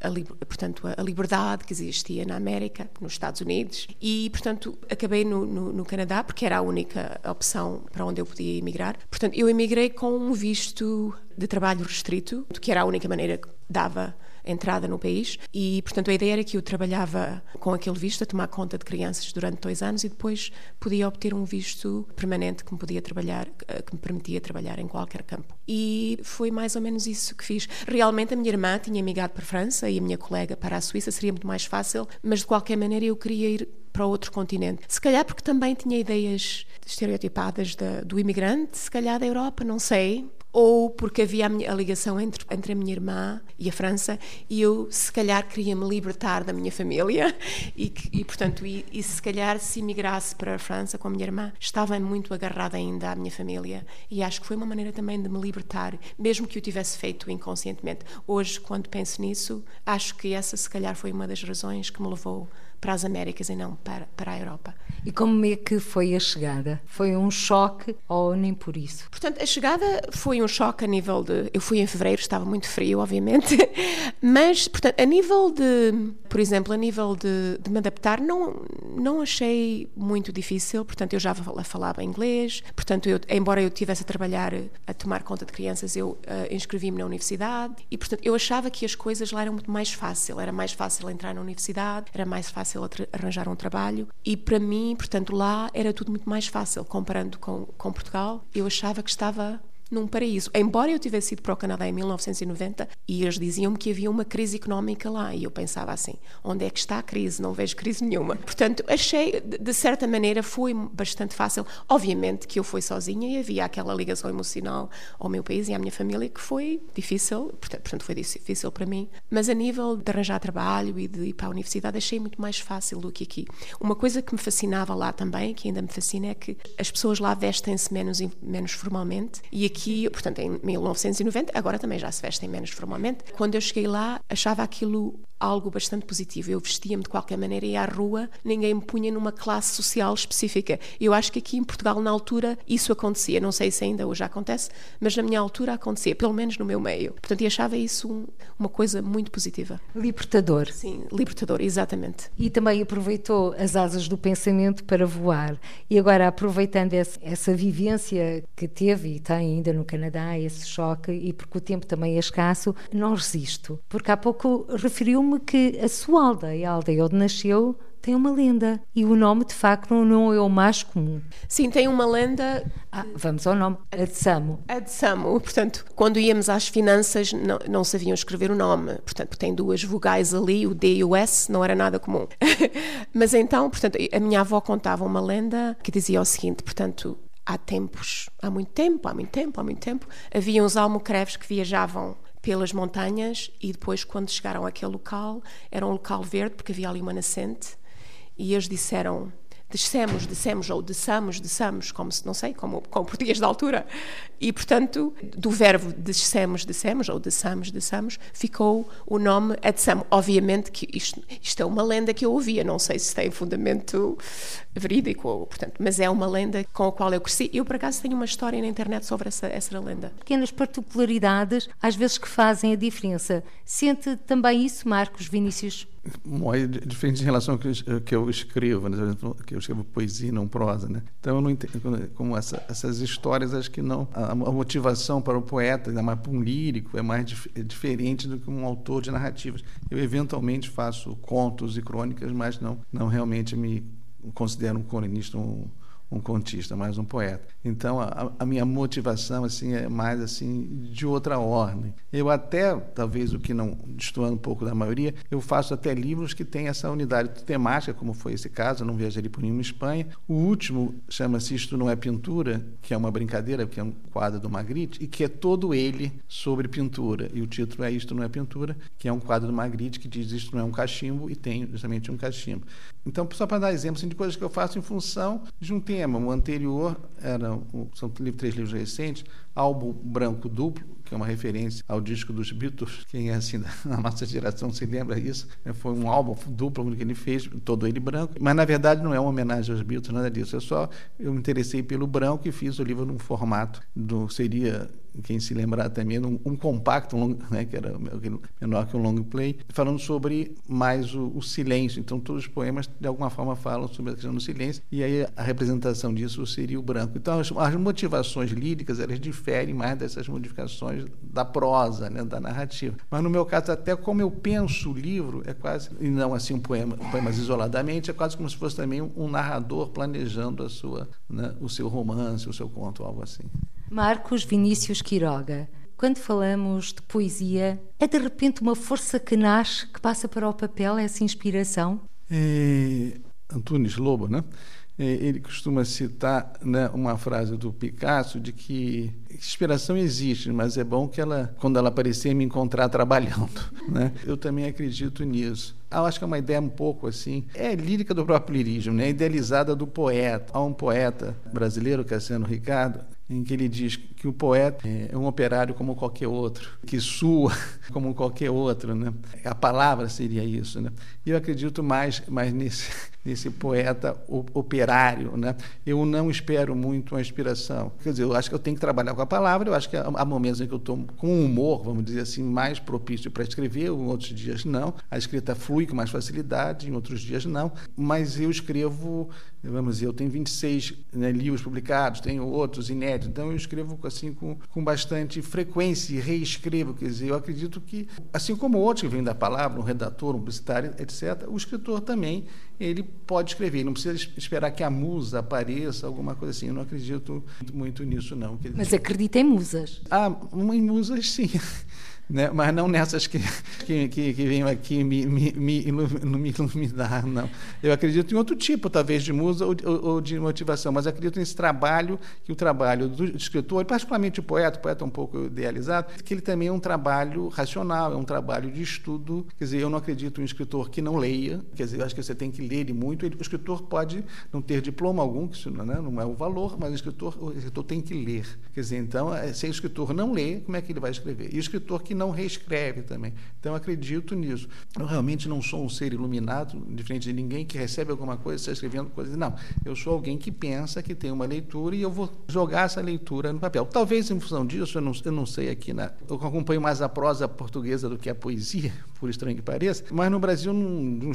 S2: a, portanto, a liberdade que existia na América, nos Estados Unidos, e, portanto, acabei no, no, no, Canadá, porque era a única opção para onde eu podia emigrar. Portanto, eu emigrei com um visto de trabalho restrito, que era a única maneira que dava entrada no país e, portanto, a ideia era que eu trabalhava com aquele visto a tomar conta de crianças durante dois anos e depois podia obter um visto permanente que me podia trabalhar, eh, que me permitia trabalhar em qualquer campo. E foi mais ou menos isso que fiz. Realmente a minha irmã tinha migrado para a França e a minha colega para a Suíça, seria muito mais fácil, mas de qualquer maneira eu queria ir para outro continente. Se calhar porque também tinha ideias estereotipadas da, do imigrante, se calhar da Europa, não sei ou porque havia a, minha, a, ligação entre, entre a minha irmã e a França e eu se calhar queria me libertar da minha família e, e portanto e, e, se calhar se emigrasse para a França com a minha irmã estava muito agarrada ainda à minha família e acho que foi uma maneira também de me libertar mesmo que eu tivesse feito inconscientemente. Hoje quando penso nisso acho que essa se calhar foi uma das razões que me levou para as Américas e não para, para a Europa.
S1: E como é que foi a chegada? Foi um choque ou nem por isso?
S2: Portanto, a chegada foi um choque a nível de. Eu fui em fevereiro, estava muito frio, obviamente, mas, portanto, a nível de. Por exemplo, a nível de, de me adaptar, não, não achei muito difícil. Portanto, eu já falava inglês, portanto, eu, embora eu estivesse a trabalhar, a tomar conta de crianças, eu uh, inscrevi-me na universidade e, portanto, eu achava que as coisas lá eram muito mais fácil. Era mais fácil entrar na universidade, era mais fácil arranjar um trabalho e, para mim, portanto, lá era tudo muito mais fácil comparando com, com Portugal. Eu achava que estava num paraíso. Embora eu tivesse ido para o Canadá em 1990 e eles diziam-me que havia uma crise económica lá e eu pensava assim, onde é que está a crise? Não vejo crise nenhuma. Portanto, achei, de certa maneira, foi bastante fácil. Obviamente que eu fui sozinha e havia aquela ligação emocional ao meu país e à minha família que foi difícil, portanto foi difícil para mim, mas a nível de arranjar trabalho e de ir para a universidade achei muito mais fácil do que aqui. Uma coisa que me fascinava lá também, que ainda me fascina, é que as pessoas lá vestem-se menos, menos formalmente e aqui portanto, em 1990, agora também já se vestem menos formalmente. Quando eu cheguei lá, achava aquilo algo bastante positivo. Eu vestia-me de qualquer maneira e à rua ninguém me punha numa classe social específica. Eu acho que aqui em Portugal, na altura, isso acontecia. Não sei se ainda hoje acontece, mas na minha altura acontecia, pelo menos no meu meio. Portanto, eu achava isso um, uma coisa muito positiva.
S1: Libertador.
S2: Sim, libertador, exatamente.
S1: E também aproveitou as asas do pensamento para voar. E agora, aproveitando essa, essa vivência que teve e tem ainda no Canadá, esse choque, e porque o tempo também é escasso, não resisto. Porque há pouco referiu-me que a sua aldeia, a aldeia onde nasceu, tem uma lenda. E o nome, de facto, não é o mais comum.
S2: Sim, tem uma lenda.
S1: Ah, vamos ao nome. A de Samo.
S2: A de Samo. Portanto, quando íamos às finanças, não, não sabiam escrever o nome. Portanto, tem duas vogais ali, o D e o S, não era nada comum. Mas então, portanto, a minha avó contava uma lenda que dizia o seguinte: portanto, há tempos, há muito tempo, há muito tempo, há muito tempo, havia uns almocreves que viajavam pelas montanhas e depois, quando chegaram àquele local, era um local verde, porque havia ali uma nascente, e eles disseram descemos, descemos ou desçamos, desçamos, como se, não sei, como, como português da altura. E, portanto, do verbo descemos, descemos ou desçamos, desçamos, ficou o nome Adsamo. Obviamente que isto, isto é uma lenda que eu ouvia, não sei se tem fundamento verídico, portanto, mas é uma lenda com a qual eu cresci. Eu, por acaso, tenho uma história na internet sobre essa, essa lenda.
S1: Pequenas particularidades, às vezes, que fazem a diferença. Sente também isso, Marcos Vinícius?
S3: É diferente em relação ao que eu escrevo, né? que eu escrevo poesia, não prosa, né? Então eu não entendo como essa, essas histórias, acho que não a, a, motivação para o poeta, ainda mais para um lírico, é mais dif, é diferente do que um autor de narrativas. Eu eventualmente faço contos e crônicas, mas não não realmente me considero um cronista, um, um contista, mais um poeta. Então a, a, minha motivação assim é mais assim de outra ordem. Eu até talvez o que não destoando um pouco da maioria, eu faço até livros que têm essa unidade temática, como foi esse caso. Eu não viajaria por nenhuma Espanha. O último chama-se Isto não é pintura, que é uma brincadeira, que é um quadro do Magritte e que é todo ele sobre pintura. E o título é Isto não é pintura, que é um quadro do Magritte que diz Isto não é um cachimbo e tem justamente um cachimbo. Então só para dar exemplos assim, de coisas que eu faço em função de um tema. O anterior era são três livros recentes, Álbum Branco Duplo, que é uma referência ao disco dos Beatles. Quem é assim da nossa geração se lembra isso. Foi um álbum duplo que ele fez, todo ele branco. Mas na verdade não é uma homenagem aos Beatles, nada disso. É só eu me interessei pelo branco e fiz o livro num formato do seria quem se lembrar também, um, um compacto, um né, que era menor que um long play, falando sobre mais o, o, silêncio. Então, todos os poemas, de alguma forma, falam sobre a questão do silêncio, e aí a representação disso seria o branco. Então, as, as motivações líricas, elas diferem mais dessas modificações da prosa, né, da narrativa. Mas, no meu caso, até como eu penso o livro, é quase, e não assim um poema, poemas isoladamente, é quase como se fosse também um narrador planejando a sua, né, o seu romance, o seu conto, algo assim.
S1: Marcos Vinícius Quiroga. Quando falamos de poesia, é de repente uma força que nasce, que passa para o papel, essa inspiração?
S3: É, Antunes Lobo, né? É, ele costuma citar né, uma frase do Picasso de que inspiração existe, mas é bom que ela, quando ela aparecer, me encontrar trabalhando. Né? Eu também acredito nisso. Eu acho que é uma ideia um pouco assim. É lírica do próprio lirismo, né? idealizada do poeta. Há um poeta brasileiro, Cassiano Ricardo, em que ele diz que o poeta é um operário como qualquer outro, que sua como qualquer outro, né? A palavra seria isso, né? E eu acredito mais, mais nesse, nesse poeta operário, né? Eu não espero muito uma inspiração. Quer dizer, eu acho que eu tenho que trabalhar com palavra, eu acho que há momentos em que eu estou com humor, vamos dizer assim, mais propício para escrever, em outros dias não. A escrita flui com mais facilidade, em outros dias não. Mas eu escrevo, vamos dizer, eu tenho 26 né, livros publicados, tenho outros inéditos, então eu escrevo assim com, com bastante frequência e reescrevo. Quer dizer, eu acredito que, assim como outros que vêm da palavra, um redator, um publicitário, etc., o escritor também ele pode escrever, não precisa esperar que a musa apareça, alguma coisa assim. Eu não acredito muito nisso, não.
S1: Mas acredita em musas?
S3: Ah, em musas, sim né? mas não nessas que, que, que, que venham aqui me, me, me, iluminar, não. Eu acredito em outro tipo, talvez, de musa ou, ou, ou, de motivação, mas acredito nesse trabalho, que o trabalho do escritor, particularmente o poeta, o poeta é um pouco idealizado, que ele também é um trabalho racional, é um trabalho de estudo. Quer dizer, eu não acredito em um escritor que não leia, quer dizer, eu acho que você tem que ler ele muito. Ele, o escritor pode não ter diploma algum, que isso né, não é o valor, mas o escritor, o escritor tem que ler. Quer dizer, então, é, se o escritor não lê, como é que ele vai escrever? E o escritor que não reescreve também. Então, acredito nisso. Eu realmente não sou um ser iluminado, diferente de ninguém que recebe alguma coisa, está escrevendo coisas. Não, eu sou alguém que pensa, que tem uma leitura e eu vou jogar essa leitura no papel. Talvez, em função disso, eu não, eu não sei aqui, na, eu acompanho mais a prosa portuguesa do que a poesia, por estranho que pareça, mas no Brasil, num,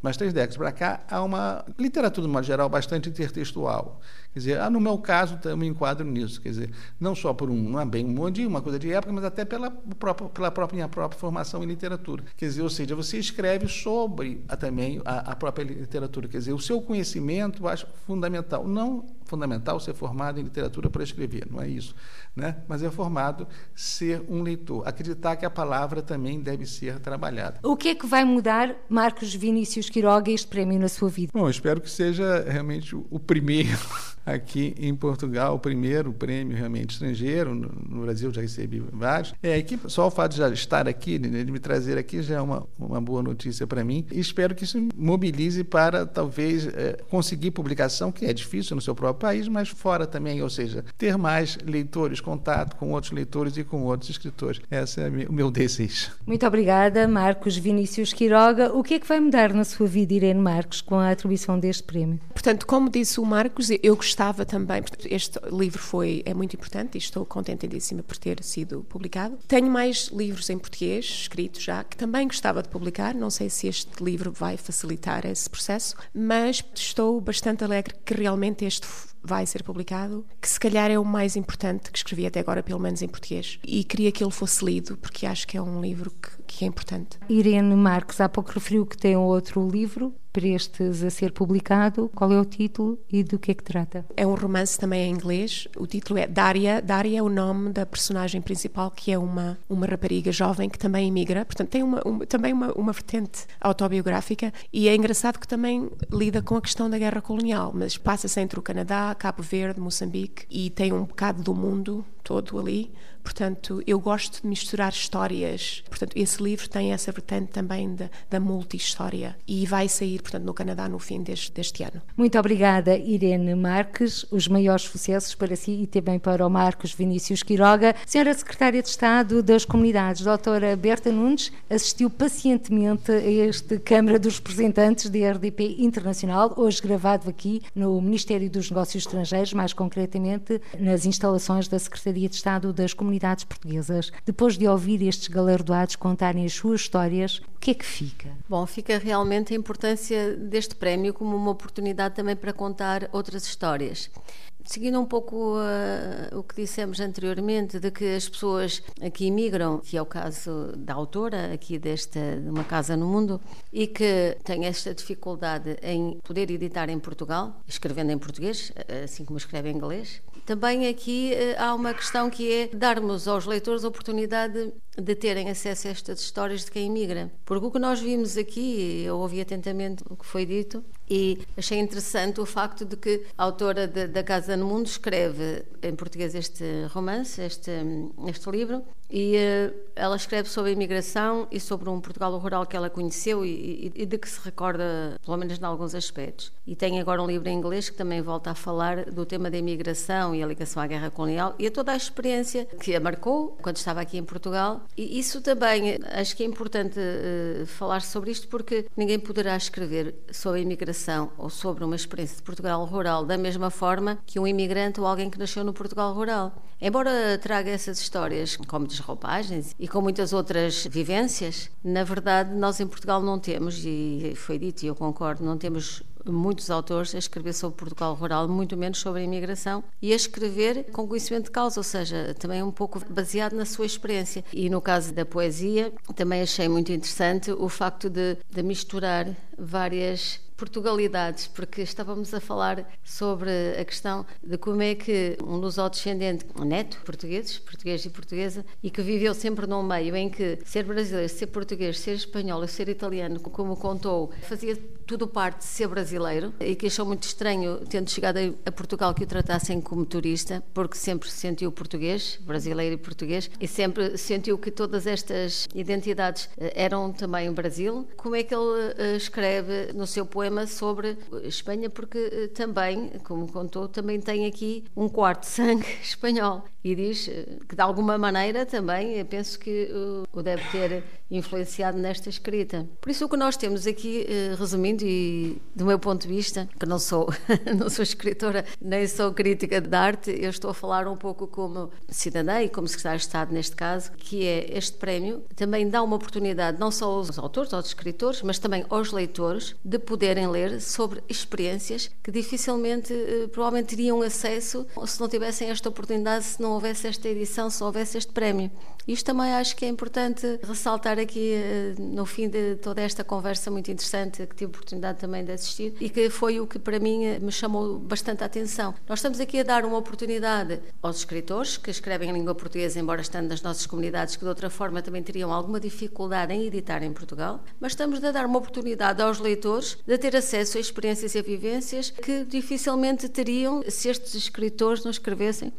S3: mas três décadas para cá, há uma literatura, de modo geral, bastante intertextual. Quer dizer, ah, no meu caso, eu me enquadro nisso. Quer dizer, não só por um, não é bem um monte, uma coisa de época, mas até pela própria, pela própria, minha própria formação em literatura. Quer dizer, ou seja, você escreve sobre a, também a, a própria literatura. Quer dizer, o seu conhecimento, eu acho fundamental. Não fundamental ser formado em literatura para escrever, não é isso. Né? Mas é formado ser um leitor. Acreditar que a palavra também deve ser trabalhada.
S1: O que é que vai mudar, Marcos Vinícius Quiroga, este prémio na sua vida?
S3: Bom, espero que seja realmente o primeiro aqui em Portugal, o primeiro prêmio realmente estrangeiro. No, no Brasil já recebi vários. É, que só o fato de já estar aqui, de me trazer aqui, já é uma, uma boa notícia para mim. E espero que isso mobilize para talvez é, conseguir publicação, que é difícil no seu próprio país, mas fora também, ou seja, ter mais leitores, contato com outros leitores e com outros escritores. Esse é o meu desejo.
S1: Muito obrigada, Marcos Vinícius Quiroga. O que é que vai mudar na sua vida, Irene Marcos, com a atribuição deste prémio?
S2: Portanto, como disse o Marcos, eu gostava também, este livro foi, é muito importante e estou contentadíssima por ter sido publicado. Tenho mais livros em português escritos já, que também gostava de publicar, não sei se este livro vai facilitar esse processo, mas estou bastante alegre que realmente este vai ser publicado, que se calhar é o mais importante que escrevi até agora, pelo menos em português. E queria que ele fosse lido, porque acho que é um livro que, que é importante.
S1: Irene Marques há pouco referiu que tem outro livro, prestes a ser publicado. Qual é o título e do que é que trata?
S2: É um romance também em inglês. O título é Daria. Daria é o nome da personagem principal, que é uma, uma rapariga jovem que também imigra. Portanto, tem uma, uma, também uma, uma vertente autobiográfica. E é engraçado que também lida com a questão da guerra colonial, mas passa-se entre o Canadá, Cabo Verde, Moçambique e tem um bocado do mundo todo ali. Portanto, eu gosto de misturar histórias. Portanto, esse livro tem essa vertente também da, da multi-história e vai sair, portanto, no Canadá no fim deste, deste ano.
S1: Muito obrigada, Irene Marques. Os maiores sucessos para si e também para o Marcos Vinícius Quiroga. Senhora Secretária de Estado das Comunidades, doutora Berta Nunes, assistiu pacientemente a este Câmara dos Representantes da RDP Internacional, hoje gravado aqui no Ministério dos Negócios Estrangeiros, mais concretamente nas instalações da Secretaria de Estado das Comunidades Portuguesas. Depois de ouvir estes galardoados contarem as suas histórias, o que é que fica?
S4: Bom, fica realmente a importância deste prémio como uma oportunidade também para contar outras histórias. Seguindo um pouco uh, o que dissemos anteriormente, de que as pessoas aqui imigram, que é o caso da autora aqui desta de uma casa no mundo, e que tem esta dificuldade em poder editar em Portugal, escrevendo em português, assim como escreve em inglês. Também aqui uh, há uma questão que é darmos aos leitores a oportunidade de terem acesso a estas histórias de quem imigra. Porque o que nós vimos aqui, eu ouvi atentamente o que foi dito, e achei interessante o facto de que a autora da Casa no Mundo escreve em português este romance, este, este livro, e uh, ela escreve sobre a imigração e sobre um Portugal rural que ela conheceu e, e, e, de que se recorda, pelo menos em alguns aspectos. E tem agora um livro em inglês que também volta a falar do tema da imigração e a ligação à guerra colonial e a toda a experiência que a marcou quando estava aqui em Portugal. Isso também, acho que é importante uh, falar sobre isto porque ninguém poderá escrever sobre a imigração ou sobre uma experiência de Portugal rural da mesma forma que um imigrante ou alguém que nasceu no Portugal rural. Embora traga essas histórias com muitas roupagens e com muitas outras vivências, na verdade nós em Portugal não temos, e foi dito e eu concordo, não temos muitos autores a escrever sobre Portugal rural, muito menos sobre a imigração, e a escrever com conhecimento de causa, ou seja, também um pouco baseado na sua experiência. E no caso da poesia, também achei muito interessante o facto de, de misturar várias Portugalidades, porque estávamos a falar sobre a questão de como é que um luso-descendente neto, portugueses, português e portuguesa, e que viveu sempre num meio em que ser brasileiro, ser português, ser espanhol ser italiano, como contou, fazia tudo parte de ser brasileiro e que achou muito estranho, tendo chegado a Portugal, que o tratassem como turista, porque sempre se sentiu português, brasileiro e português, e sempre sentiu que todas estas identidades eh, eram também o Brasil. Como é que ele eh, escreve no seu poema sobre Espanha, porque eh, também, como contou, também tem aqui um quarto sangue espanhol. E diz que, de alguma maneira, também penso que o deve ter influenciado nesta escrita. Por isso, o que nós temos aqui, eh, e do meu ponto de vista, que não sou, não sou escritora nem sou crítica de arte, eu estou a falar um pouco como cidadã e como secretário de Estado, neste caso, que é este prémio também dá uma oportunidade não só aos autores, aos escritores, mas também aos leitores de poderem ler sobre experiências que dificilmente, eh, provavelmente, teriam acesso se não tivessem esta oportunidade, se não houvesse esta edição, se não houvesse este prémio. Isto também acho que é importante ressaltar aqui eh, no fim de toda esta conversa muito interessante que tive a oportunidade também de assistir e que foi o que para mim me chamou bastante a atenção. Nós estamos aqui a dar uma oportunidade aos escritores que escrevem em língua portuguesa, embora estando nas nossas comunidades que de outra forma também teriam alguma dificuldade em editar em Portugal, mas estamos a dar uma oportunidade aos leitores de ter acesso a experiências e a vivências que dificilmente teriam se estes escritores não escrevessem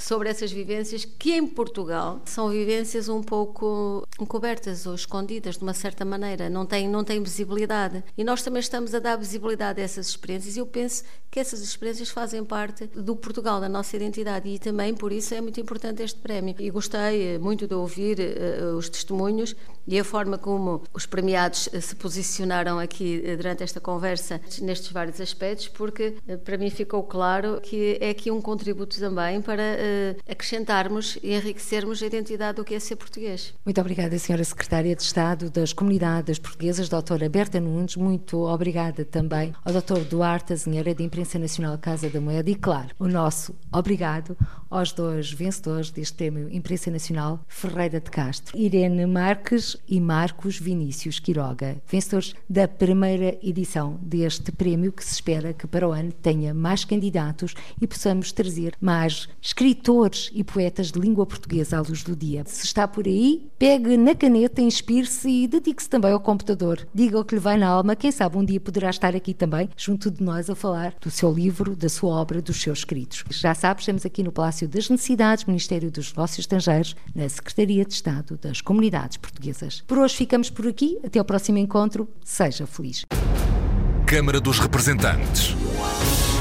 S4: sobre essas vivências que em Portugal são vivências um pouco encobertas ou escondidas de uma certa maneira, não têm, não têm visibilidade. E nós também estamos a dar visibilidade a essas experiências e eu penso que essas experiências fazem parte do Portugal, da nossa identidade e também por isso é muito importante este prémio. E gostei muito de ouvir uh, os testemunhos e a forma como os premiados se posicionaram aqui durante esta conversa nestes vários aspectos, porque para mim ficou claro que é aqui um contributo também para acrescentarmos e enriquecermos a identidade do que é ser português.
S1: Muito obrigada, Senhora Secretária de Estado das Comunidades Portuguesas, Doutora Berta Nunes. Muito obrigada também ao Doutor Duarte, a Senhora de Imprensa Nacional Casa da Moeda e, claro, o nosso obrigado aos dois vencedores deste Prémio Imprensa Nacional, Ferreira de Castro, Irene Marques e Marcos Vinícius Quiroga, vencedores da primeira edição deste prémio, que se espera que para o ano tenha mais candidatos e possamos trazer mais escritores e poetas de língua portuguesa à luz do dia. Se está por aí, pegue na caneta, inspire-se e dedique-se também ao computador. Diga o que lhe vai na alma, quem sabe um dia poderá estar aqui também, junto de nós, a falar do seu livro, da sua obra, dos seus escritos. Já sabe, estamos aqui no Palácio das Necessidades, Ministério dos Negócios Estrangeiros, na Secretaria de Estado das Comunidades Portuguesas. Por hoje ficamos por aqui. Até ao próximo encontro. Seja feliz.
S6: Câmara dos Representantes.